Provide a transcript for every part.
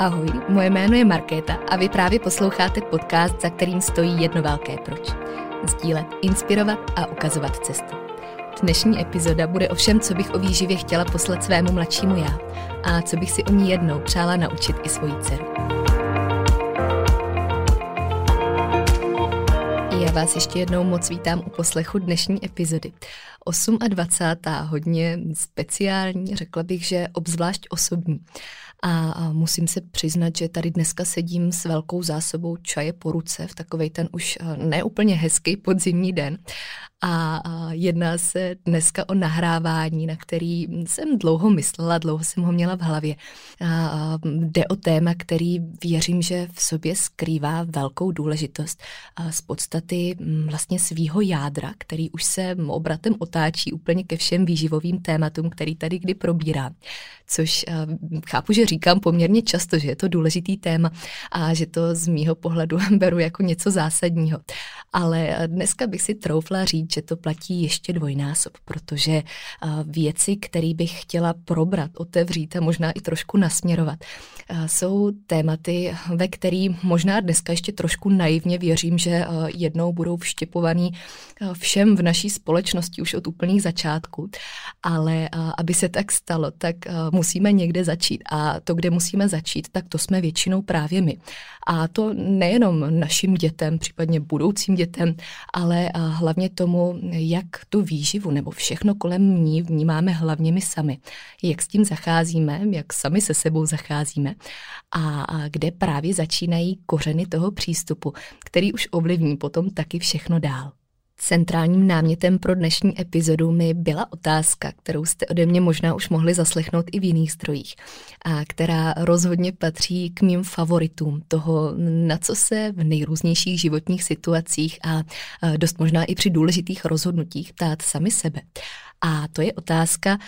Ahoj, moje jméno je Markéta a vy právě posloucháte podcast, za kterým stojí jedno velké proč. Sdílet, inspirovat a ukazovat cestu. Dnešní epizoda bude o všem, co bych o výživě chtěla poslat svému mladšímu já a co bych si o ní jednou přála naučit i svoji dceru. Já vás ještě jednou moc vítám u poslechu dnešní epizody. 28. hodně speciální, řekla bych, že obzvlášť osobní. A, musím se přiznat, že tady dneska sedím s velkou zásobou čaje po ruce v takovej ten už neúplně hezký podzimní den. A, jedná se dneska o nahrávání, na který jsem dlouho myslela, dlouho jsem ho měla v hlavě. A, a jde o téma, který věřím, že v sobě skrývá velkou důležitost a z podstaty vlastně svýho jádra, který už se obratem otáčí úplně ke všem výživovým tématům, který tady kdy probírá. Což chápu, že říkám poměrně často, že je to důležitý téma a že to z mýho pohledu beru jako něco zásadního. Ale dneska bych si troufla říct, že to platí ještě dvojnásob, protože věci, které bych chtěla probrat, otevřít a možná i trošku nasměrovat, jsou tématy, ve který možná dneska ještě trošku naivně věřím, že jednou budou vštěpovaný všem v naší společnosti už od úplných začátků. Ale aby se tak stalo, tak musíme někde začít. A to, kde musíme začít, tak to jsme většinou právě my. A to nejenom našim dětem, případně budoucím dětem, ale hlavně tomu, jak tu výživu nebo všechno kolem ní vnímáme hlavně my sami. Jak s tím zacházíme, jak sami se sebou zacházíme a kde právě začínají kořeny toho přístupu, který už ovlivní potom taky všechno dál. Centrálním námětem pro dnešní epizodu mi byla otázka, kterou jste ode mě možná už mohli zaslechnout i v jiných strojích, a která rozhodně patří k mým favoritům toho, na co se v nejrůznějších životních situacích a dost možná i při důležitých rozhodnutích ptát sami sebe. A to je otázka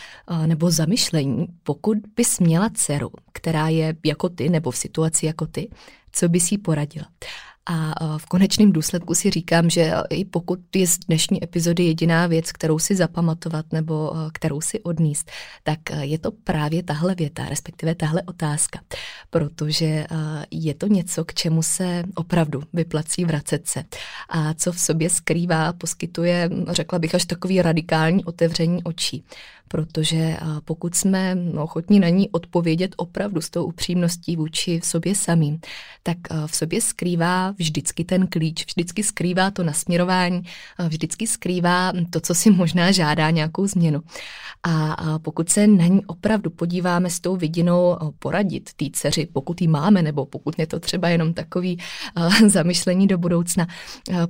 nebo zamyšlení, pokud bys měla dceru, která je jako ty nebo v situaci jako ty, co bys jí poradila? A v konečném důsledku si říkám, že i pokud je z dnešní epizody jediná věc, kterou si zapamatovat nebo kterou si odníst, tak je to právě tahle věta, respektive tahle otázka, protože je to něco, k čemu se opravdu vyplací vracet se. A co v sobě skrývá, poskytuje, řekla bych, až takový radikální otevření očí protože pokud jsme ochotní na ní odpovědět opravdu s tou upřímností vůči v sobě samým, tak v sobě skrývá vždycky ten klíč, vždycky skrývá to nasměrování, vždycky skrývá to, co si možná žádá nějakou změnu. A pokud se na ní opravdu podíváme s tou vidinou poradit té dceři, pokud ji máme, nebo pokud je to třeba jenom takový zamyšlení do budoucna,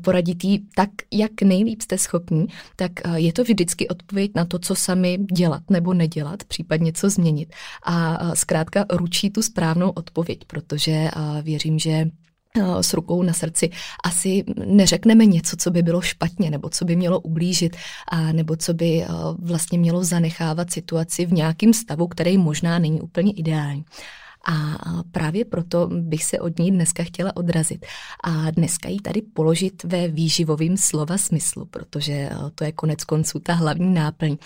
poradit jí tak, jak nejlíp jste schopní, tak je to vždycky odpověď na to, co sami dělat nebo nedělat, případně co změnit. A zkrátka ručí tu správnou odpověď, protože věřím, že s rukou na srdci asi neřekneme něco, co by bylo špatně, nebo co by mělo ublížit, a nebo co by vlastně mělo zanechávat situaci v nějakém stavu, který možná není úplně ideální. A právě proto bych se od ní dneska chtěla odrazit. A dneska ji tady položit ve výživovým slova smyslu, protože to je konec konců ta hlavní náplň.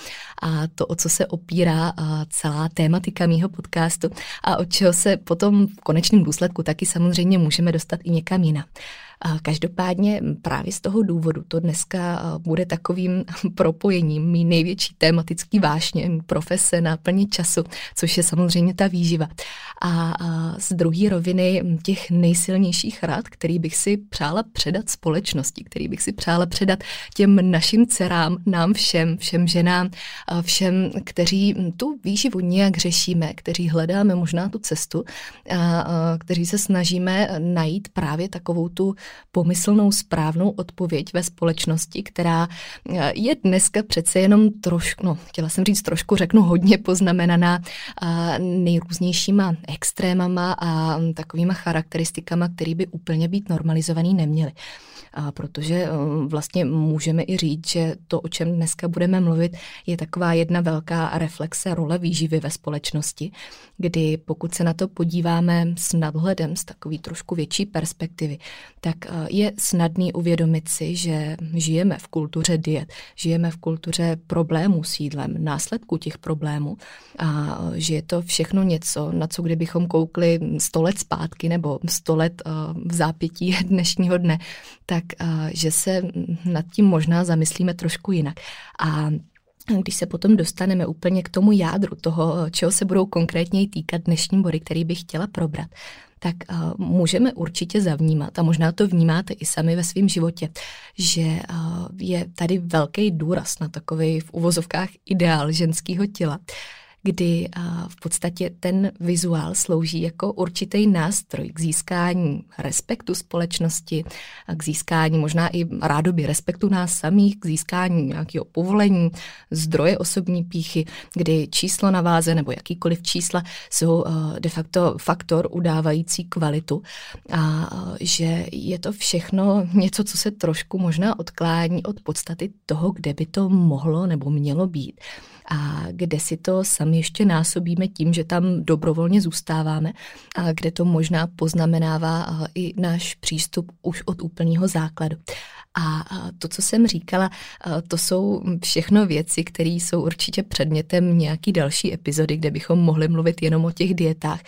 A to, o co se opírá celá tématika mýho podcastu a od čeho se potom v konečném důsledku taky samozřejmě můžeme dostat i někam jinam. Každopádně právě z toho důvodu to dneska bude takovým propojením mý největší tématický vášně, profese, náplně času, což je samozřejmě ta výživa. A z druhé roviny těch nejsilnějších rád, který bych si přála předat společnosti, který bych si přála předat těm našim dcerám, nám všem, všem ženám, všem, kteří tu výživu nějak řešíme, kteří hledáme možná tu cestu, kteří se snažíme najít právě takovou tu pomyslnou správnou odpověď ve společnosti, která eh, je dneska přece jenom trošku, no, chtěla jsem říct trošku, řeknu hodně poznamenaná nejrůznějšíma extrémama a takovýma charakteristikama, které by úplně být normalizovaný neměly. A protože eh, vlastně můžeme i říct, že to, o čem dneska budeme mluvit, je taková jedna velká reflexe role výživy ve společnosti, kdy pokud se na to podíváme s nadhledem, z takový trošku větší perspektivy, tak eh, je snadný uvědomit si, že žijeme v kultuře diet, žijeme v kultuře problémů s jídlem, následku těch problémů a eh, že je to všechno něco, na co kdybychom koukli sto let zpátky nebo sto let v zápětí dnešního dne, tak že se nad tím možná zamyslíme trošku jinak. A když se potom dostaneme úplně k tomu jádru toho, čeho se budou konkrétně týkat dnešní body, který bych chtěla probrat, tak uh, můžeme určitě zavnímat, a možná to vnímáte i sami ve svém životě, že uh, je tady velký důraz na takový v uvozovkách ideál ženského těla, kdy v podstatě ten vizuál slouží jako určitý nástroj k získání respektu společnosti, k získání možná i rádoby respektu nás samých, k získání nějakého povolení, zdroje osobní píchy, kdy číslo na váze nebo jakýkoliv čísla jsou de facto faktor udávající kvalitu. A že je to všechno něco, co se trošku možná odklání od podstaty toho, kde by to mohlo nebo mělo být a kde si to sami ještě násobíme tím, že tam dobrovolně zůstáváme a kde to možná poznamenává i náš přístup už od úplného základu. A to, co jsem říkala, to jsou všechno věci, které jsou určitě předmětem nějaký další epizody, kde bychom mohli mluvit jenom o těch dietách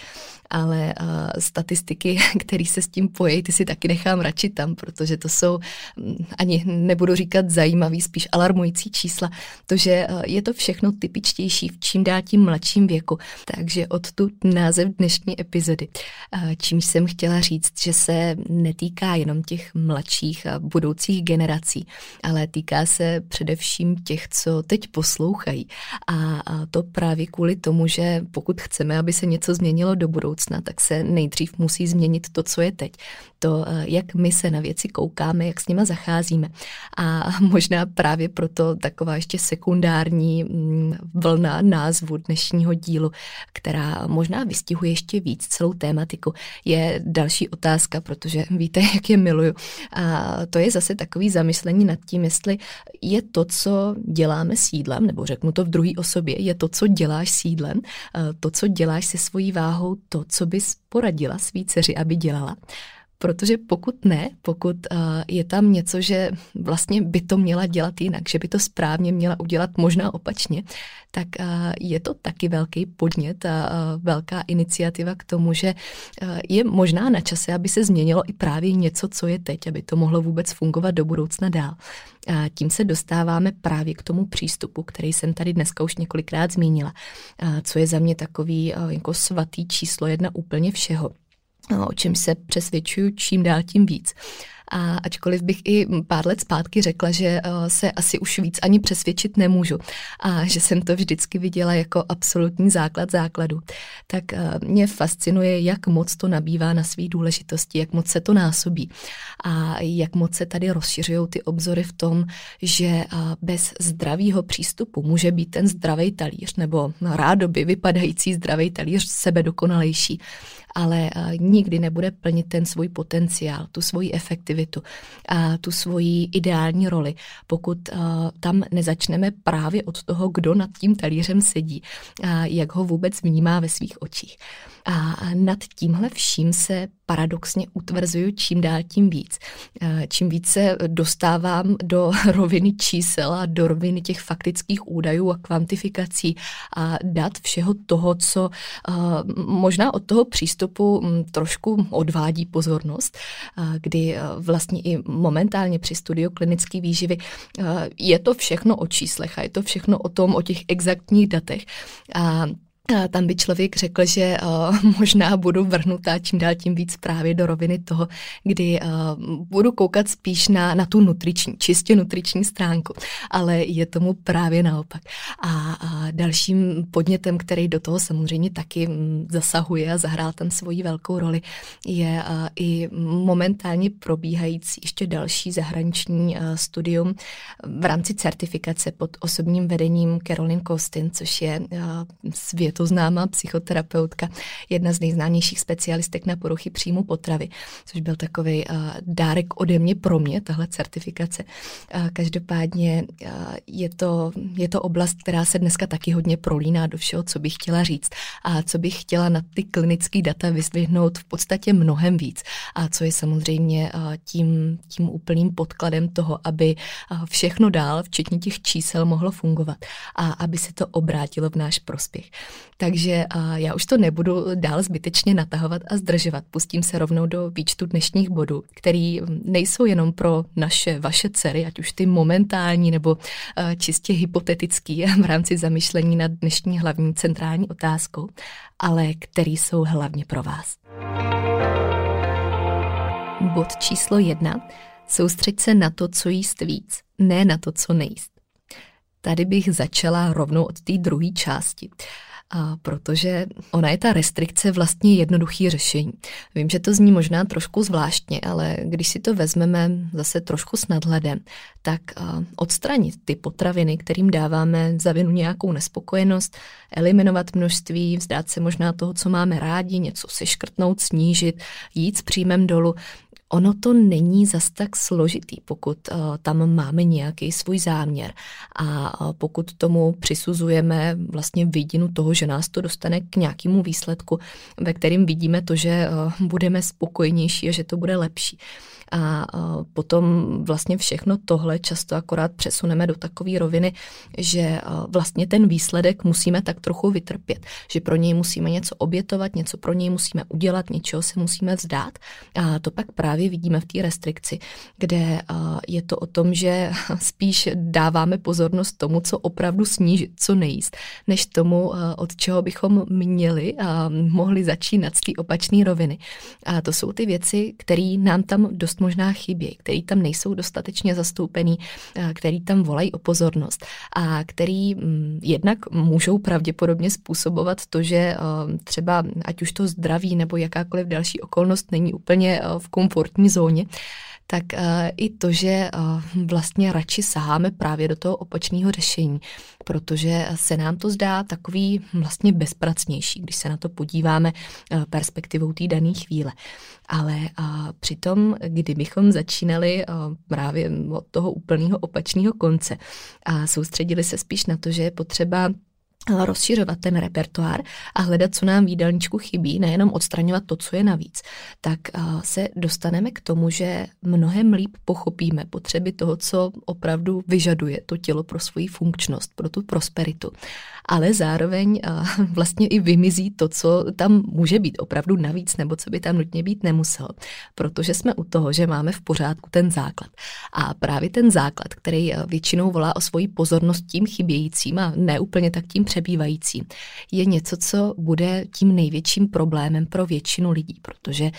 ale uh, statistiky, které se s tím pojí, ty si taky nechám radši tam, protože to jsou, um, ani nebudu říkat zajímavý, spíš alarmující čísla, to, že uh, je to všechno typičtější v čím dál tím mladším věku. Takže od tu název dnešní epizody, uh, čímž jsem chtěla říct, že se netýká jenom těch mladších a budoucích generací, ale týká se především těch, co teď poslouchají. A, a to právě kvůli tomu, že pokud chceme, aby se něco změnilo do budoucna, budoucna, tak se nejdřív musí změnit to, co je teď. To, eh, jak my se na věci koukáme, jak s nima zacházíme. A možná právě proto taková ještě sekundární mm, vlna názvu dnešního dílu, která možná vystihuje ještě víc celou tématiku, je další otázka, protože víte, jak je miluju. A to je zase takový zamyslení nad tím, jestli je to, co děláme s jídlem, nebo řeknu to v druhé osobě, je to, co děláš s jídlem, eh, to, co děláš se svojí váhou, to, co bys poradila svý dceři, aby dělala. Protože pokud ne, pokud uh, je tam něco, že vlastně by to měla dělat jinak, že by to správně měla udělat možná opačně, tak uh, je to taky velký podnět a velká iniciativa k tomu, že uh, je možná na čase, aby se změnilo i právě něco, co je teď, aby to mohlo vůbec fungovat do budoucna dál. A tím se dostáváme právě k tomu přístupu, který jsem tady dneska už několikrát zmínila, co je za mě takový jako svatý číslo jedna úplně všeho o čem se přesvědčuju čím dál tím víc. A ačkoliv bych i pár let zpátky řekla, že eh, se asi už víc ani přesvědčit nemůžu a že jsem to vždycky viděla jako absolutní základ základu, tak eh, mě fascinuje, jak moc to nabývá na své důležitosti, jak moc se to násobí a jak moc se tady rozšiřují ty obzory v tom, že eh, bez zdravého přístupu může být ten zdravý talíř nebo rádoby vypadající zdravý talíř sebe dokonalejší ale nikdy nebude plnit ten svůj potenciál, tu svoji efektivitu a tu svoji ideální roli, pokud tam nezačneme právě od toho, kdo nad tím talířem sedí a jak ho vůbec vnímá ve svých očích. A nad tímhle vším se paradoxně utvrzuju čím dál tím víc. Čím více dostávám do roviny čísel a do roviny těch faktických údajů a kvantifikací a dat všeho toho, co možná od toho přístupu trošku odvádí pozornost, kdy vlastně i momentálně při studiu klinické výživy je to všechno o číslech a je to všechno o tom, o těch exaktních datech. A tam by člověk řekl, že uh, možná budu vrhnutá čím dál tím víc právě do roviny toho, kdy uh, budu koukat spíš na, na tu nutriční, čistě nutriční stránku, ale je tomu právě naopak. A, a dalším podnětem, který do toho samozřejmě taky mm, zasahuje a zahrál tam svoji velkou roli, je uh, i momentálně probíhající ještě další zahraniční uh, studium v rámci certifikace pod osobním vedením Caroline Kostin, což je uh, svět to známá psychoterapeutka, jedna z nejznámějších specialistek na poruchy příjmu potravy, což byl takový uh, dárek ode mě pro mě, tahle certifikace. Uh, každopádně uh, je, to, je to oblast, která se dneska taky hodně prolíná do všeho, co bych chtěla říct a co bych chtěla na ty klinické data vyzdvihnout v podstatě mnohem víc a co je samozřejmě uh, tím, tím úplným podkladem toho, aby uh, všechno dál, včetně těch čísel, mohlo fungovat a aby se to obrátilo v náš prospěch. Takže já už to nebudu dál zbytečně natahovat a zdržovat. Pustím se rovnou do výčtu dnešních bodů, který nejsou jenom pro naše, vaše dcery, ať už ty momentální nebo čistě hypotetický v rámci zamyšlení nad dnešní hlavní centrální otázkou, ale který jsou hlavně pro vás. Bod číslo jedna. Soustřeď se na to, co jíst víc, ne na to, co nejíst. Tady bych začala rovnou od té druhé části. Uh, a protože ona je ta restrikce vlastně jednoduchý řešení. Vím, že to zní možná trošku zvláštně, ale když si to vezmeme zase trošku s nadhledem, tak odstranit ty potraviny, kterým dáváme za vinu nějakou nespokojenost, eliminovat množství, vzdát se možná toho, co máme rádi, něco seškrtnout, snížit, jít s příjmem dolů, Ono to není zas tak složitý, pokud uh, tam máme nějaký svůj záměr a uh, pokud tomu přisuzujeme vlastně vidinu toho, že nás to dostane k nějakému výsledku, ve kterým vidíme to, že uh, budeme spokojnější a že to bude lepší. A potom vlastně všechno tohle často akorát přesuneme do takové roviny, že vlastně ten výsledek musíme tak trochu vytrpět, že pro něj musíme něco obětovat, něco pro něj musíme udělat, něčeho se musíme vzdát. A to pak právě vidíme v té restrikci, kde je to o tom, že spíš dáváme pozornost tomu, co opravdu snížit, co nejíst, než tomu, od čeho bychom měli a mohli začínat z té opačné roviny. A to jsou ty věci, které nám tam dost dost možná chybějí, který tam nejsou dostatečně zastoupený, eh, který tam volají o pozornost a který mm, jednak můžou pravděpodobně způsobovat to, že eh, třeba ať už to zdraví nebo jakákoliv další okolnost není úplně eh, v komfortní zóně, tak uh, i to, že uh, vlastně radši saháme právě do toho opačného řešení, protože se nám to zdá takový vlastně bezpracnější, když se na to podíváme uh, perspektivou té dané chvíle. Ale přitom, kdybychom začínali právě od toho úplného opačného konce a soustředili se spíš na to, že je potřeba rozšiřovat ten repertoár a hledat, co nám v jídelníčku chybí, nejenom odstraňovat to, co je navíc, tak se dostaneme k tomu, že mnohem líp pochopíme potřeby toho, co opravdu vyžaduje to tělo pro svoji funkčnost, pro tu prosperitu. Ale zároveň vlastně i vymizí to, co tam může být opravdu navíc, nebo co by tam nutně být nemuselo. Protože jsme u toho, že máme v pořádku ten základ. A právě ten základ, který většinou volá o svoji pozornost tím chybějícím a ne úplně tak tím přebývající, je něco, co bude tím největším problémem pro většinu lidí, protože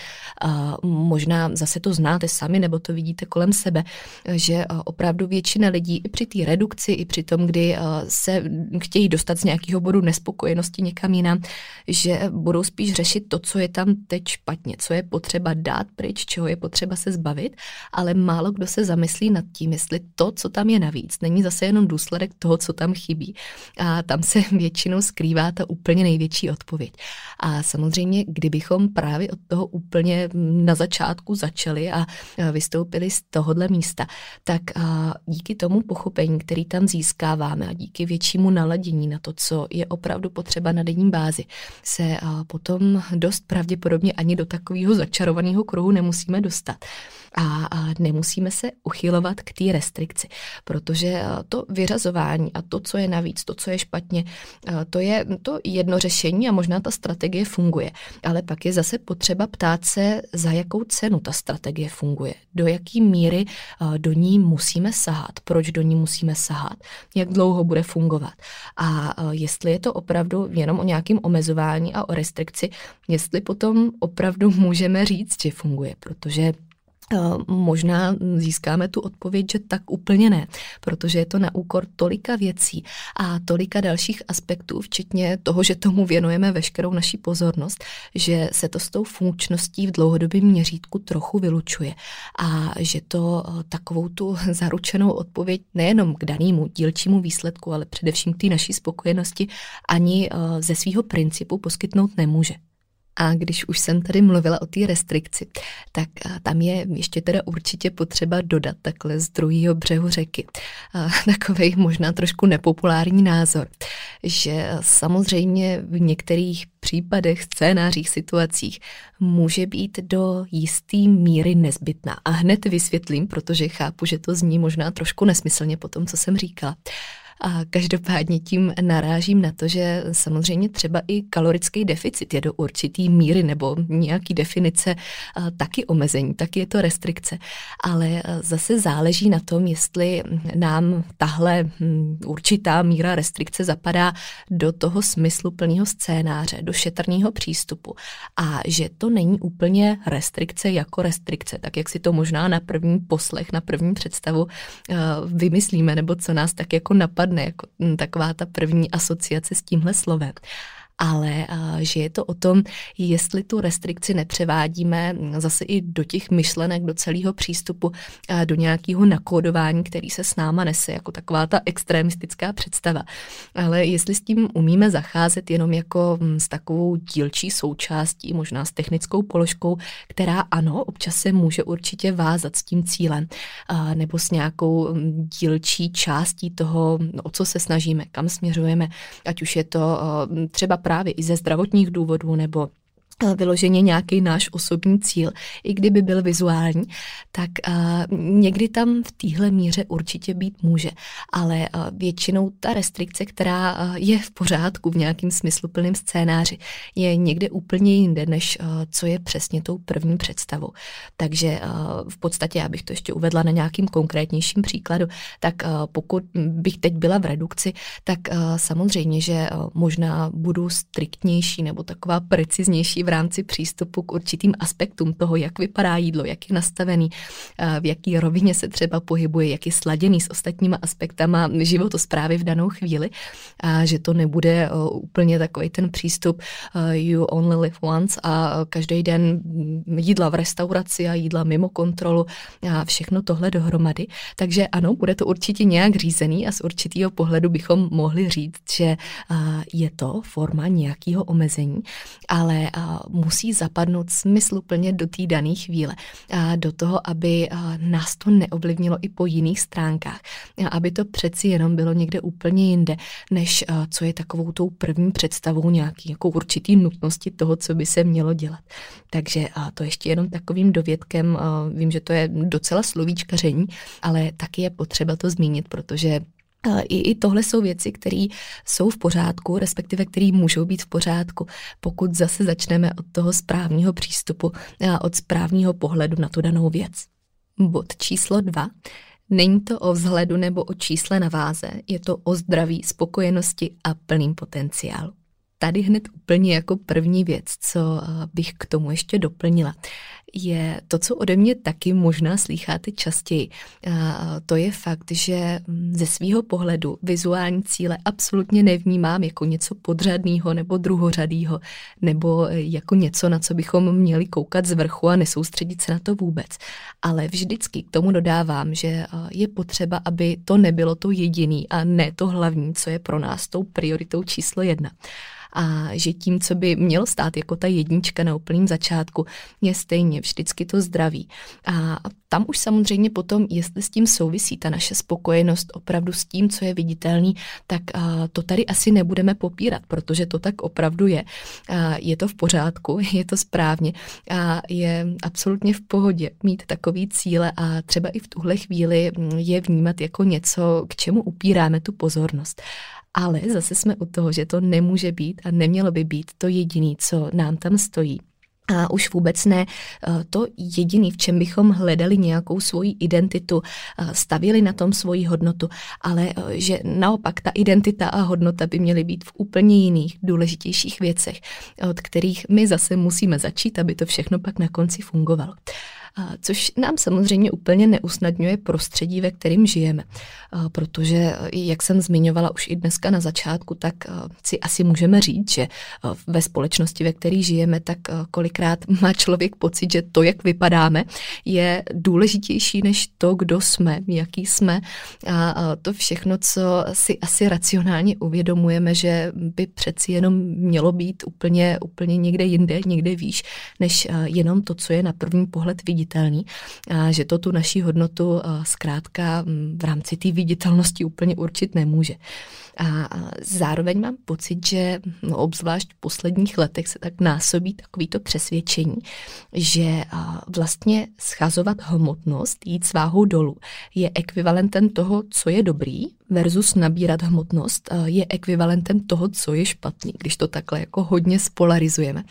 uh, možná zase to znáte sami nebo to vidíte kolem sebe, že uh, opravdu většina lidí i při té redukci, i při tom, kdy se chtějí dostat z nějakého bodu nespokojenosti někam jinam, že budou spíš řešit to, co je tam teď špatně, co je potřeba dát pryč, čeho je potřeba se zbavit, ale málo kdo se zamyslí nad tím, jestli to, co tam je navíc, není zase jenom důsledek toho, co tam chybí. A tam se většinou skrývá ta úplně největší odpověď. A samozřejmě, kdybychom právě od toho úplně na začátku začali a vystoupili z tohohle místa, tak díky tomu pochopení, který tam získáváme a díky většímu naladění na to, co je opravdu potřeba na denní bázi, se potom dost pravděpodobně ani do takového začarovaného kruhu nemusíme dostat a, nemusíme se uchylovat k té restrikci, protože to vyřazování a to, co je navíc, to, co je špatně, to je to jedno řešení a možná ta strategie funguje. Ale pak je zase potřeba ptát se, za jakou cenu ta strategie funguje, do jaký míry do ní musíme sahat, proč do ní musíme sahat, jak dlouho bude fungovat. A jestli je to opravdu jenom o nějakém omezování a o restrikci, jestli potom opravdu můžeme říct, že funguje, protože možná získáme tu odpověď, že tak úplně ne, protože je to na úkor tolika věcí a tolika dalších aspektů, včetně toho, že tomu věnujeme veškerou naší pozornost, že se to s tou funkčností v dlouhodobém měřítku trochu vylučuje a že to eh, takovou tu zaručenou odpověď nejenom k danému dílčímu výsledku, ale především k té naší spokojenosti ani eh, ze svého principu poskytnout nemůže. A když už jsem tady mluvila o té restrikci, tak tam je ještě teda určitě potřeba dodat takhle z druhého břehu řeky. Takový možná trošku nepopulární názor, že samozřejmě v některých případech, scénářích, situacích může být do jistý míry nezbytná. A hned vysvětlím, protože chápu, že to zní možná trošku nesmyslně po tom, co jsem říkala. A každopádně tím narážím na to, že samozřejmě třeba i kalorický deficit je do určitý míry nebo nějaký definice taky omezení, taky je to restrikce. Ale zase záleží na tom, jestli nám tahle hm, určitá míra restrikce zapadá do toho smyslu plného scénáře, do šetrného přístupu. A že to není úplně restrikce jako restrikce, tak jak si to možná na první poslech, na první představu vymyslíme, nebo co nás tak jako napadne napadne jako taková ta první asociace s tímhle slovem ale že je to o tom, jestli tu restrikci nepřevádíme zase i do těch myšlenek, do celého přístupu, do nějakého nakódování, který se s náma nese, jako taková ta extremistická představa. Ale jestli s tím umíme zacházet jenom jako hm, s takovou dílčí součástí, možná s technickou položkou, která ano, občas se může určitě vázat s tím cílem, nebo s nějakou hm, dílčí částí toho, o co se snažíme, kam směřujeme, ať už je to třeba právě i ze zdravotních důvodů nebo vyloženě nějaký náš osobní cíl, i kdyby byl vizuální, tak uh, někdy tam v téhle míře určitě být může. Ale uh, většinou ta restrikce, která uh, je v pořádku v nějakým smysluplném scénáři, je někde úplně jinde, než uh, co je přesně tou první představou. Takže uh, v podstatě, já bych to ještě uvedla na nějakým konkrétnějším příkladu, tak uh, pokud bych teď byla v redukci, tak uh, samozřejmě, že uh, možná budu striktnější nebo taková preciznější rámci přístupu k určitým aspektům toho, jak vypadá jídlo, jak je nastavený, v jaký rovině se třeba pohybuje, jak je sladěný s ostatníma aspektama životosprávy v danou chvíli, a že to nebude úplně takový ten přístup you only live once a každý den jídla v restauraci a jídla mimo kontrolu a všechno tohle dohromady. Takže ano, bude to určitě nějak řízený a z určitého pohledu bychom mohli říct, že je to forma nějakého omezení, ale musí zapadnout smysluplně do té dané chvíle. A do toho, aby nás to neovlivnilo i po jiných stránkách. Aby to přeci jenom bylo někde úplně jinde, než co je takovou tou první představou nějaký jako určitý nutnosti toho, co by se mělo dělat. Takže to ještě jenom takovým dovědkem, vím, že to je docela slovíčkaření, ale taky je potřeba to zmínit, protože i, I tohle jsou věci, které jsou v pořádku, respektive které můžou být v pořádku, pokud zase začneme od toho správního přístupu a od správního pohledu na tu danou věc. Bod číslo dva. Není to o vzhledu nebo o čísle na váze, je to o zdraví, spokojenosti a plným potenciálu. Tady hned úplně jako první věc, co bych k tomu ještě doplnila, je to, co ode mě taky možná slýcháte častěji. To je fakt, že mm, ze svého pohledu vizuální cíle absolutně nevnímám jako něco podřadného nebo druhořadého, nebo jako něco, na co bychom měli koukat z vrchu a nesoustředit se na to vůbec. Ale vždycky k tomu dodávám, že je potřeba, aby to nebylo to jediný a ne to hlavní, co je pro nás tou prioritou číslo jedna a že tím, co by mělo stát jako ta jednička na úplném začátku, je stejně vždycky to zdraví. A tam už samozřejmě potom, jestli s tím souvisí ta naše spokojenost opravdu s tím, co je viditelný, tak to tady asi nebudeme popírat, protože to tak opravdu je. Je to v pořádku, je to správně a je absolutně v pohodě mít takový cíle a třeba i v tuhle chvíli je vnímat jako něco, k čemu upíráme tu pozornost Ale zase jsme u toho, že to nemůže být a nemělo by být to jediné, co nám tam stojí. A už vůbec ne eh, to jediný, v čem bychom hledali nějakou svoji identitu, eh, stavili na tom svoji hodnotu, ale eh, že naopak ta identita a hodnota by měly být v úplně jiných, důležitějších věcech, od kterých my zase musíme začít, aby to všechno pak na konci fungovalo což nám samozřejmě úplně neusnadňuje prostředí, ve kterým žijeme. Protože, jak jsem zmiňovala už i dneska na začátku, tak si asi můžeme říct, že ve společnosti, ve které žijeme, tak kolikrát má člověk pocit, že to, jak vypadáme, je důležitější než to, kdo jsme, jaký jsme. A to všechno, co si asi racionálně uvědomujeme, že by přeci jenom mělo být úplně, úplně někde jinde, někde výš, než jenom to, co je na první pohled viditelné viditelný, a že to tu naší hodnotu zkrátka v rámci té viditelnosti úplně určit nemůže. A zároveň mám pocit, že no, obzvlášť v posledních letech se tak násobí takovýto přesvědčení, že vlastně schazovat hmotnost, jít s váhou dolů, je ekvivalentem toho, co je dobrý, versus nabírat hmotnost je ekvivalentem toho, co je špatný, když to takhle jako hodně spolarizujeme.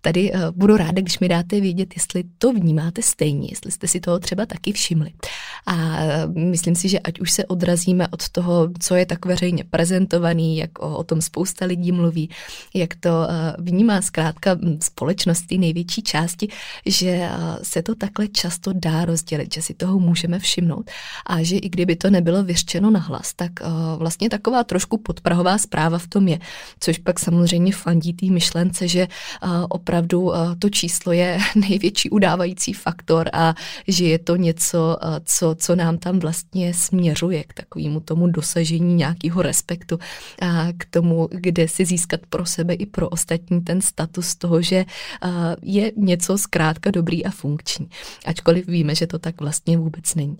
Tady budu ráda, když mi dáte vědět, jestli to vnímáte stejně, jestli jste si toho třeba taky všimli. A myslím si, že ať už se odrazíme od toho, co je tak veřejně prezentovaný, jak o, o tom spousta lidí mluví, jak to vnímá zkrátka společnost té největší části, že se to takhle často dá rozdělit, že si toho můžeme všimnout. A že i kdyby to nebylo vyřčeno nahlas, tak vlastně taková trošku podprahová zpráva v tom je, což pak samozřejmě fandí té myšlence, že opravdu to číslo je největší udávající faktor a že je to něco, co, co nám tam vlastně směřuje k takovému tomu dosažení nějakého respektu a k tomu, kde si získat pro sebe i pro ostatní ten status toho, že je něco zkrátka dobrý a funkční. Ačkoliv víme, že to tak vlastně vůbec není.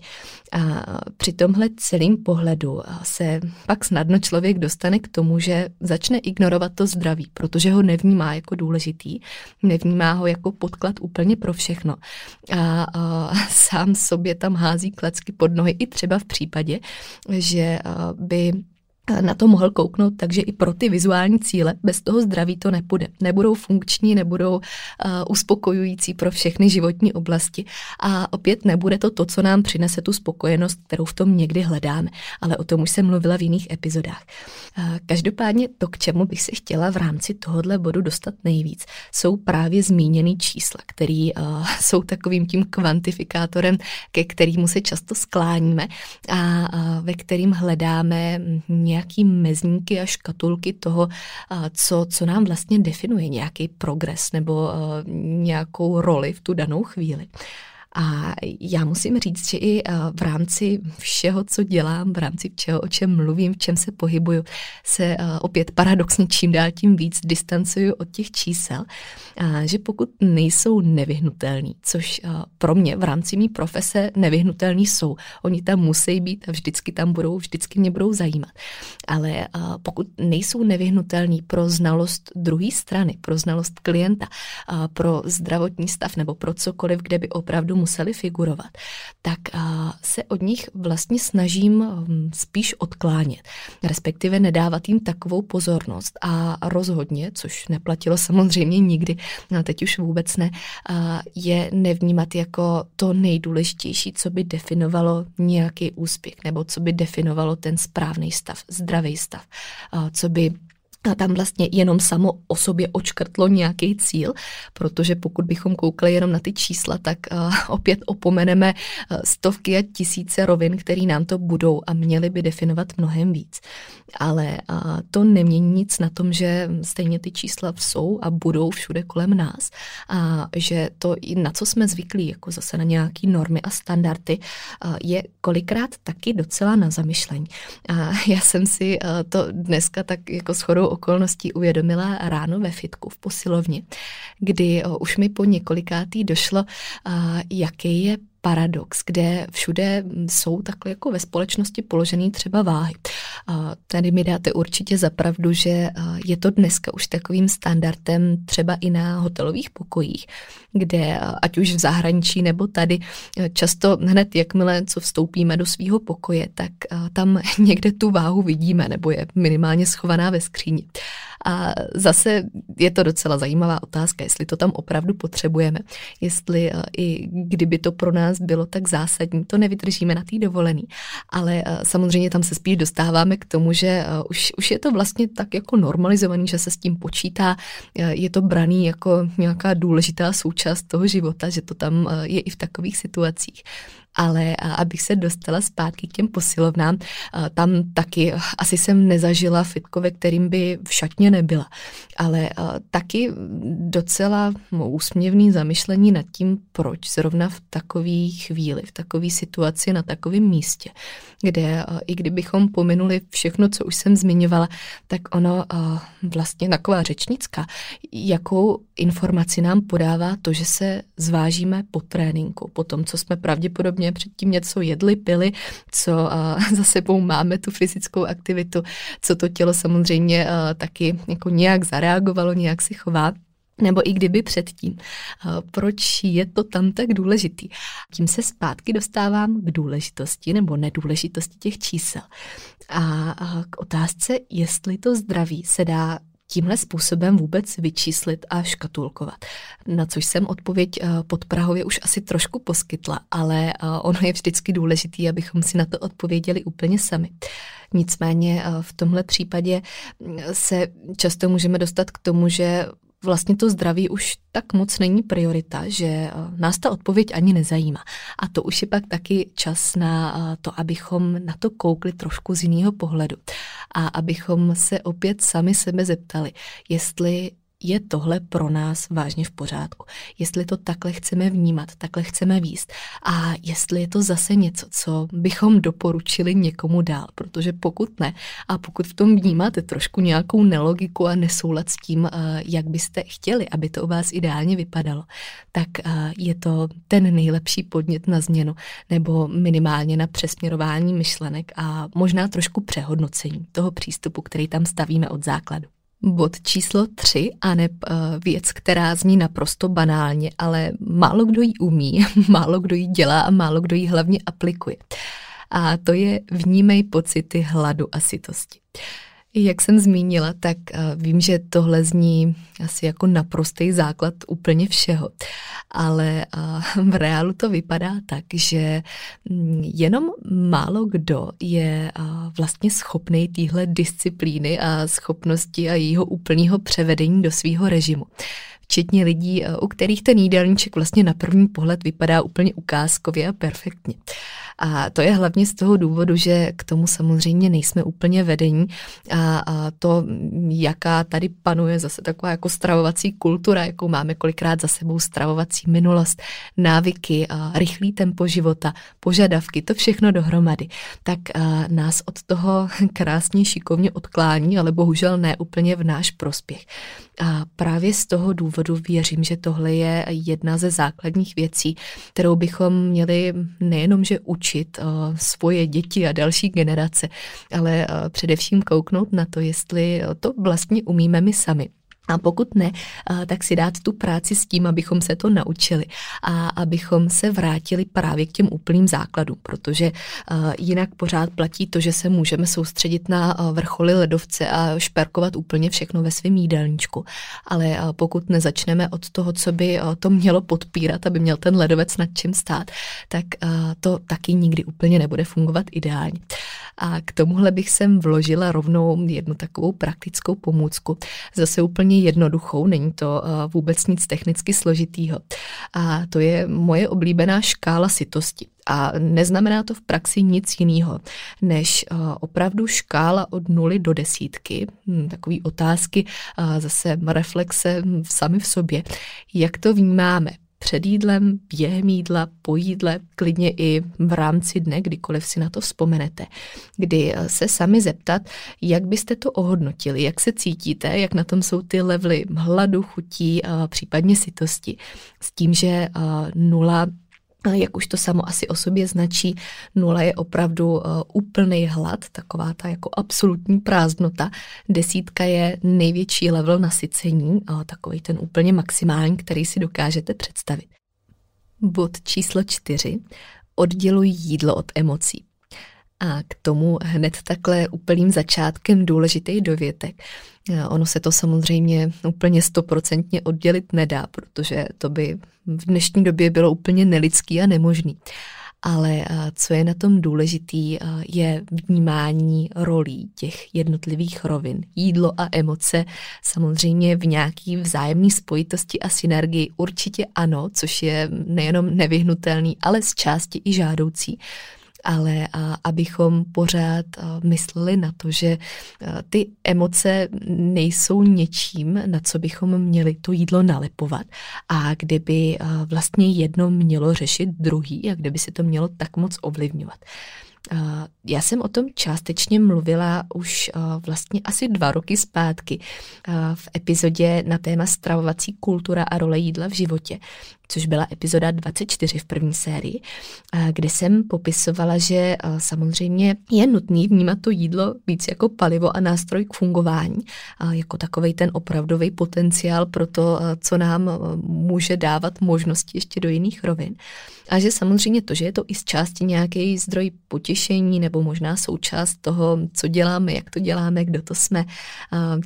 A při tomhle celém pohledu se pak snadno člověk dostane k tomu, že začne ignorovat to zdraví, protože ho nevnímá jako důležitý, nevnímá ho jako podklad úplně pro všechno. A, a sám sobě tam hází klacky pod nohy i třeba v případě, že by na to mohl kouknout, takže i pro ty vizuální cíle bez toho zdraví to nepůjde. Nebudou funkční, nebudou uh, uspokojující pro všechny životní oblasti a opět nebude to to, co nám přinese tu spokojenost, kterou v tom někdy hledáme, ale o tom už jsem mluvila v jiných epizodách. Uh, každopádně to, k čemu bych se chtěla v rámci tohohle bodu dostat nejvíc, jsou právě zmíněný čísla, které uh, jsou takovým tím kvantifikátorem, ke kterému se často skláníme a uh, ve kterým hledáme nějak nějaký mezníky a škatulky toho, co, co nám vlastně definuje nějaký progres nebo nějakou roli v tu danou chvíli. A já musím říct, že i eh, v rámci všeho, co dělám, v rámci všeho, o čem mluvím, v čem se pohybuju, se eh, opět paradoxně čím dál tím víc distancuju od těch čísel, a že pokud nejsou nevyhnutelný, což eh, pro mě v rámci mý profese nevyhnutelný jsou, oni tam musí být a vždycky tam budou, vždycky mě budou zajímat. Ale pokud nejsou nevyhnutelný pro znalost druhé strany, pro znalost klienta, pro zdravotní stav nebo pro cokoliv, kde by opravdu museli figurovat, tak se od nich vlastně snažím hm, spíš odklánět, respektive nedávat jim takovou pozornost. A rozhodně, což neplatilo samozřejmě nikdy, a teď už vůbec ne, je nevnímat jako to nejdůležitější, co by definovalo nějaký úspěch nebo co by definovalo ten správný stav, zdravý stav, co by a tam vlastně jenom samo o sobě očkrtlo nějaký cíl, protože pokud bychom koukali jenom na ty čísla, tak uh, opět opomeneme uh, stovky a tisíce rovin, které nám to budou a měly by definovat mnohem víc. Ale uh, to nemění nic na tom, že stejně ty čísla jsou a budou všude kolem nás a že to, na co jsme zvyklí, jako zase na nějaké normy a standardy, je kolikrát taky docela na zamyšlení. A já jsem si to dneska tak jako shodou okolností uvědomila ráno ve fitku v posilovně, kdy už mi po několikátý došlo, jaký je paradox, kde všude jsou takhle jako ve společnosti položený třeba váhy. Tady mi dáte určitě zapravdu, že je to dneska už takovým standardem třeba i na hotelových pokojích, kde ať už v zahraničí nebo tady často hned jakmile co vstoupíme do svého pokoje, tak tam někde tu váhu vidíme nebo je minimálně schovaná ve skříni. A zase je to docela zajímavá otázka, jestli to tam opravdu potřebujeme, jestli i kdyby to pro nás bylo tak zásadní, to nevydržíme na té dovolený. Ale samozřejmě tam se spíš dostáváme k tomu, že eh, už, už je to vlastně tak jako normalizovaný, že se s tím počítá, je to braný jako nějaká důležitá součást toho života, že to tam je i v takových situacích ale abych se dostala zpátky k těm posilovnám, tam taky asi jsem nezažila fitko, ve kterým by v šatně nebyla, ale taky docela úsměvný zamyšlení nad tím, proč zrovna v takové chvíli, v takové situaci, na takovém místě, kde i kdybychom pominuli všechno, co už jsem zmiňovala, tak ono vlastně taková řečnická, jakou informaci nám podává to, že se zvážíme po tréninku, po tom, co jsme pravděpodobně pravděpodobně předtím něco jedli, pili, co za sebou máme tu fyzickou aktivitu, co to tělo samozřejmě taky jako nějak zareagovalo, nějak si chová nebo i kdyby předtím. Proč je to tam tak důležitý? Tím se zpátky dostávám k důležitosti nebo nedůležitosti těch čísel. A k otázce, jestli to zdraví se dá tímhle způsobem vůbec vyčíslit a škatulkovat. Na což jsem odpověď eh, pod Prahově už asi trošku poskytla, ale eh, ono je vždycky důležité, abychom si na to odpověděli úplně sami. Nicméně eh, v tomhle případě mm, se často můžeme dostat k tomu, že vlastně to zdraví už tak moc není priorita, že eh, nás ta odpověď ani nezajímá. A to už je pak taky čas na eh, to, abychom na to koukli trošku z jiného pohledu a abychom se opět sami sebe zeptali, jestli je tohle pro nás vážně v pořádku. Jestli to takhle chceme vnímat, takhle chceme výst a jestli je to zase něco, co bychom doporučili někomu dál, protože pokud ne a pokud v tom vnímáte trošku nějakou nelogiku a nesoulad s tím, eh, jak byste chtěli, aby to u vás ideálně vypadalo, tak eh, je to ten nejlepší podnět na změnu nebo minimálně na přesměrování myšlenek a možná trošku přehodnocení toho přístupu, který tam stavíme od základu. Bod číslo tři, a ne uh, věc, která zní naprosto banálně, ale málo kdo ji umí, málo kdo ji dělá a málo kdo ji hlavně aplikuje. A to je vnímej pocity hladu a sytosti. Jak jsem zmínila, tak eh, vím, že tohle zní asi jako naprostý základ úplně všeho, ale eh, v reálu to vypadá tak, že mm, jenom málo kdo je eh, vlastně schopný téhle disciplíny a schopnosti a jejího úplného převedení do svého režimu včetně lidí, u kterých ten jídelníček vlastně na první pohled vypadá úplně ukázkově a perfektně. A to je hlavně z toho důvodu, že k tomu samozřejmě nejsme úplně vedení a, a to, jaká tady panuje zase taková jako stravovací kultura, jakou máme kolikrát za sebou stravovací minulost, návyky, a rychlý tempo života, požadavky, to všechno dohromady, tak a, nás od toho krásně šikovně odklání, ale bohužel ne úplně v náš prospěch. A právě z toho důvodu věřím, že tohle je jedna ze základních věcí, kterou bychom měli nejenom, že učit uh, svoje děti a další generace, ale uh, především kouknout na to, jestli to vlastně umíme my sami. A pokud ne, tak si dát tu práci s tím, abychom se to naučili a abychom se vrátili právě k těm úplným základům, protože jinak pořád platí to, že se můžeme soustředit na vrcholy ledovce a šperkovat úplně všechno ve svém jídelníčku. Ale pokud nezačneme od toho, co by to mělo podpírat, aby měl ten ledovec nad čím stát, tak to taky nikdy úplně nebude fungovat ideálně. A k tomuhle bych sem vložila rovnou jednu takovou praktickou pomůcku. Zase úplně jednoduchou, není to eh, vůbec nic technicky složitýho. A to je moje oblíbená škála sytosti. A neznamená to v praxi nic jiného, než eh, opravdu škála od nuly do desítky, hm, takový otázky, zase reflexe hm, sami v sobě. Jak to vnímáme? Před jídlem, během jídla, po jídle, klidně i v rámci dne, kdykoliv si na to vzpomenete, kdy eh, se sami zeptat, jak byste to ohodnotili, jak se cítíte, jak na tom jsou ty levely hladu, chutí, případně sytosti. S tím, že eh, nula jak už to samo asi o sobě značí, nula je opravdu uh, úplný hlad, taková ta jako absolutní prázdnota. Desítka je největší level nasycení, uh, takový ten úplně maximální, který si dokážete představit. Bod číslo čtyři. Odděluj jídlo od emocí. A k tomu hned takhle úplným začátkem důležitý dovětek. Ono se to samozřejmě úplně stoprocentně oddělit nedá, protože to by v dnešní době bylo úplně nelidský a nemožný. Ale co je na tom důležitý, je vnímání rolí těch jednotlivých rovin. Jídlo a emoce samozřejmě v nějaký vzájemné spojitosti a synergii určitě ano, což je nejenom nevyhnutelný, ale z části i žádoucí ale a, abychom pořád a, mysleli na to, že a, ty emoce nejsou něčím, na co bychom měli to jídlo nalepovat a kdyby a, vlastně jedno mělo řešit druhý a kdyby se to mělo tak moc ovlivňovat. Já jsem o tom částečně mluvila už vlastně asi dva roky zpátky v epizodě na téma stravovací kultura a role jídla v životě, což byla epizoda 24 v první sérii, kde jsem popisovala, že samozřejmě je nutný vnímat to jídlo víc jako palivo a nástroj k fungování, jako takový ten opravdový potenciál pro to, co nám může dávat možnosti ještě do jiných rovin. A že samozřejmě to, že je to i z části nějaký zdroj potěšení nebo možná součást toho, co děláme, jak to děláme, kdo to jsme,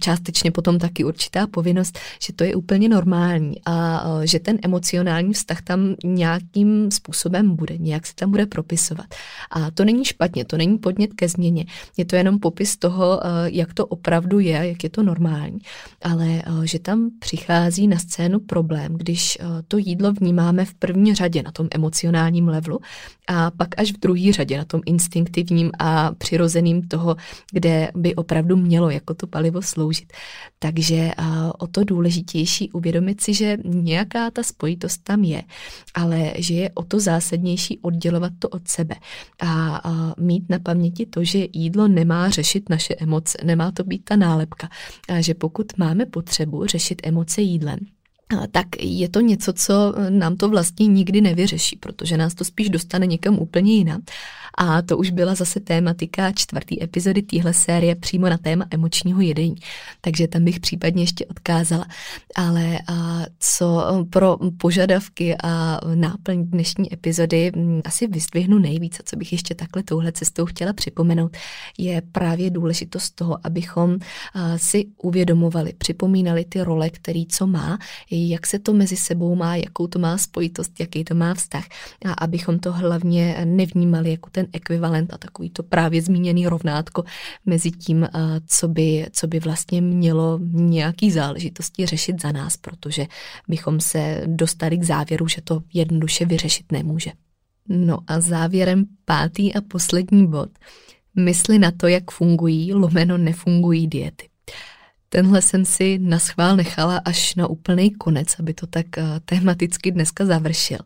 částečně potom taky určitá povinnost, že to je úplně normální a že ten emocionální vztah tam nějakým způsobem bude, nějak se tam bude propisovat. A to není špatně, to není podnět ke změně, je to jenom popis toho, jak to opravdu je, jak je to normální, ale že tam přichází na scénu problém, když to jídlo vnímáme v první řadě na tom emocionálním levelu a pak až v druhé řadě na tom instinktivním a přirozeným toho, kde by opravdu mělo jako to palivo sloužit. Takže o to důležitější uvědomit si, že nějaká ta spojitost tam je, ale že je o to zásadnější oddělovat to od sebe a mít na paměti to, že jídlo nemá řešit naše emoce, nemá to být ta nálepka. A že pokud máme potřebu řešit emoce jídlem, tak je to něco, co nám to vlastně nikdy nevyřeší, protože nás to spíš dostane někam úplně jinam. A to už byla zase tématika čtvrtý epizody téhle série přímo na téma emočního jedení. Takže tam bych případně ještě odkázala. Ale a co pro požadavky a náplň dnešní epizody asi vyzdvihnu nejvíc a co bych ještě takhle touhle cestou chtěla připomenout, je právě důležitost toho, abychom si uvědomovali, připomínali ty role, který co má, jak se to mezi sebou má, jakou to má spojitost, jaký to má vztah a abychom to hlavně nevnímali jako ten ekvivalent a takový to právě zmíněný rovnátko mezi tím, co by, co by vlastně mělo nějaký záležitosti řešit za nás, protože bychom se dostali k závěru, že to jednoduše vyřešit nemůže. No a závěrem pátý a poslední bod. Mysli na to, jak fungují, lomeno nefungují diety. Tenhle jsem si na schvál nechala až na úplný konec, aby to tak uh, tematicky dneska završil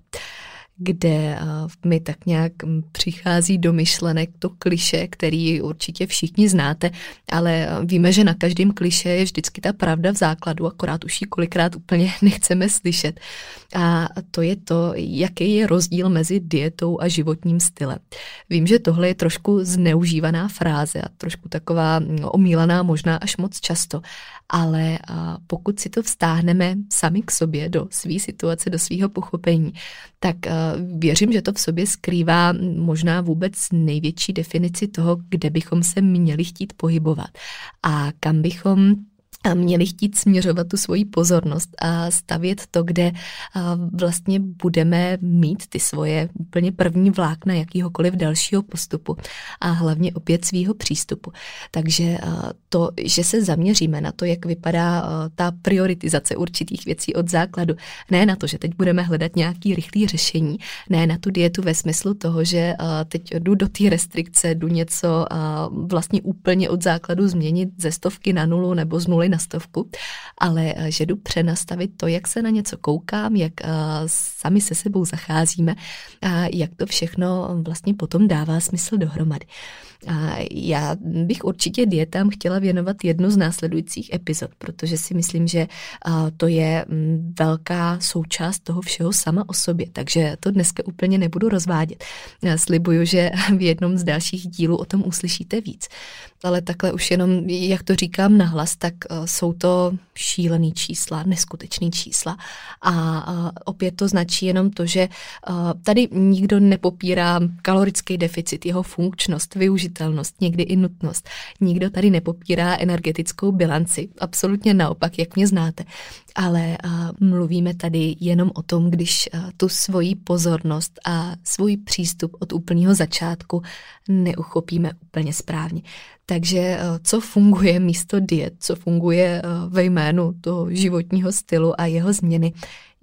kde mi tak nějak přichází do myšlenek to kliše, který určitě všichni znáte, ale víme, že na každém kliše je vždycky ta pravda v základu, akorát už ji kolikrát úplně nechceme slyšet. A to je to, jaký je rozdíl mezi dietou a životním stylem. Vím, že tohle je trošku zneužívaná fráze a trošku taková hm, omílaná možná až moc často, ale pokud si to vztáhneme sami k sobě do své situace, do svého pochopení, tak věřím, že to v sobě skrývá možná vůbec největší definici toho, kde bychom se měli chtít pohybovat a kam bychom a měli chtít směřovat tu svoji pozornost a stavět to, kde vlastně budeme mít ty svoje úplně první vlákna jakýhokoliv dalšího postupu a hlavně opět svýho přístupu. Takže to, že se zaměříme na to, jak vypadá ta prioritizace určitých věcí od základu, ne na to, že teď budeme hledat nějaký rychlý řešení, ne na tu dietu ve smyslu toho, že teď jdu do té restrikce, jdu něco vlastně úplně od základu změnit ze stovky na nulu nebo z nuly na stovku, ale že jdu přenastavit to, jak se na něco koukám, jak sami se sebou zacházíme a jak to všechno vlastně potom dává smysl dohromady. A já bych určitě dietám chtěla věnovat jednu z následujících epizod, protože si myslím, že to je mm, velká součást toho všeho sama o sobě, takže to dneska úplně nebudu rozvádět. Já slibuju, že v jednom z dalších dílů o tom uslyšíte víc. Ale takhle už jenom, jak to říkám nahlas, tak jsou to šílený čísla, neskutečný čísla. A opět to značí jenom to, že tady nikdo nepopírá kalorický deficit, jeho funkčnost, využitelnost, někdy i nutnost. Nikdo tady nepopírá energetickou bilanci. Absolutně naopak, jak mě znáte. Ale mluvíme tady jenom o tom, když tu svoji pozornost a svůj přístup od úplného začátku neuchopíme úplně správně. Takže eh, co funguje místo diet, co funguje eh, ve jménu toho životního stylu a jeho změny,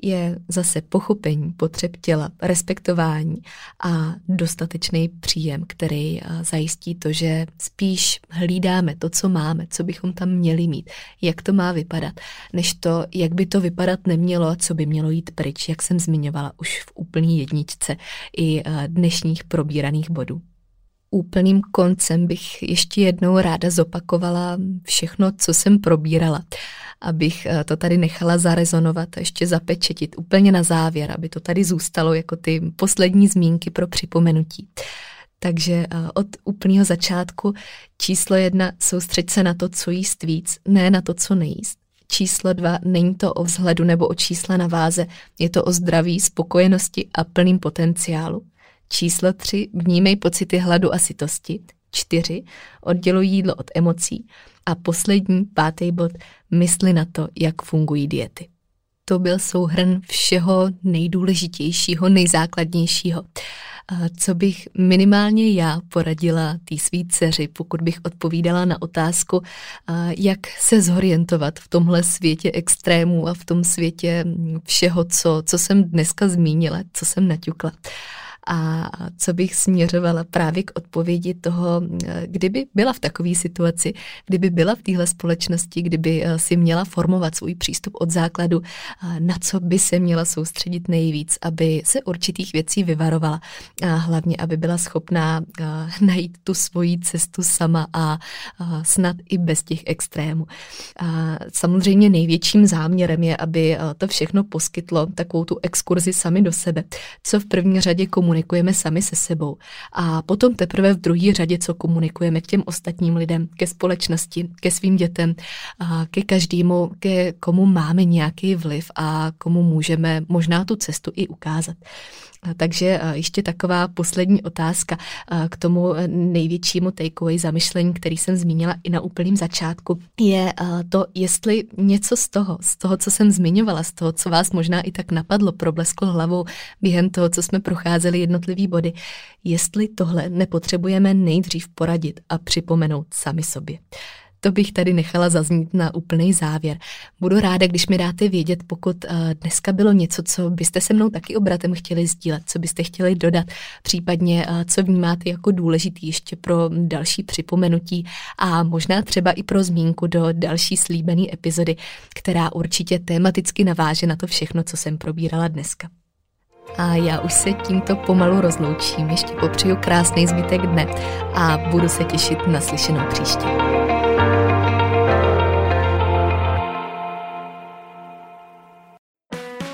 je zase pochopení potřeb těla, respektování a dostatečný příjem, který eh, zajistí to, že spíš hlídáme to, co máme, co bychom tam měli mít, jak to má vypadat, než to, jak by to vypadat nemělo a co by mělo jít pryč, jak jsem zmiňovala už v úplný jedničce i dnešních probíraných bodů úplným koncem bych ještě jednou ráda zopakovala všechno, co jsem probírala, abych eh, to tady nechala zarezonovat a ještě zapečetit úplně na závěr, aby to tady zůstalo jako ty poslední zmínky pro připomenutí. Takže eh, od úplného začátku číslo jedna, soustřeď se na to, co jíst víc, ne na to, co nejíst. Číslo dva, není to o vzhledu nebo o čísle na váze, je to o zdraví, spokojenosti a plným potenciálu. Číslo tři, vnímej pocity hladu a sytosti. Čtyři, odděluj jídlo od emocí. A poslední, pátý bod, mysli na to, jak fungují diety. To byl souhrn všeho nejdůležitějšího, nejzákladnějšího. Co bych minimálně já poradila té svý dceři, pokud bych odpovídala na otázku, jak se zorientovat v tomhle světě extrémů a v tom světě všeho, co, co jsem dneska zmínila, co jsem naťukla a co bych směřovala právě k odpovědi toho, kdyby byla v takové situaci, kdyby byla v téhle společnosti, kdyby eh, si měla formovat svůj přístup od základu, na co by se měla soustředit nejvíc, aby se určitých věcí vyvarovala a hlavně, aby byla schopná eh, najít tu svoji cestu sama a snad i bez těch extrémů. A samozřejmě největším záměrem je, aby eh, to všechno poskytlo takovou tu exkurzi sami do sebe, co v první řadě komunikuje komunikujeme sami se sebou. A potom teprve v druhé řadě, co komunikujeme k těm ostatním lidem, ke společnosti, ke svým dětem, ke každému, ke komu máme nějaký vliv a komu můžeme možná tu cestu i ukázat. Takže ještě taková poslední otázka k tomu největšímu takeaway zamyšlení, který jsem zmínila i na úplném začátku, je to, jestli něco z toho, z toho, co jsem zmiňovala, z toho, co vás možná i tak napadlo, problesklo hlavou během toho, co jsme procházeli jednotlivý body, jestli tohle nepotřebujeme nejdřív poradit a připomenout sami sobě. To bych tady nechala zaznít na úplný závěr. Budu ráda, když mi dáte vědět, pokud uh, dneska bylo něco, co byste se mnou taky obratem chtěli sdílet, co byste chtěli dodat, případně uh, co vnímáte jako důležitý ještě pro další připomenutí a možná třeba i pro zmínku do další slíbené epizody, která určitě tematicky naváže na to všechno, co jsem probírala dneska. A já už se tímto pomalu rozloučím, ještě popřeju krásný zbytek dne a budu se těšit na slyšenou příště.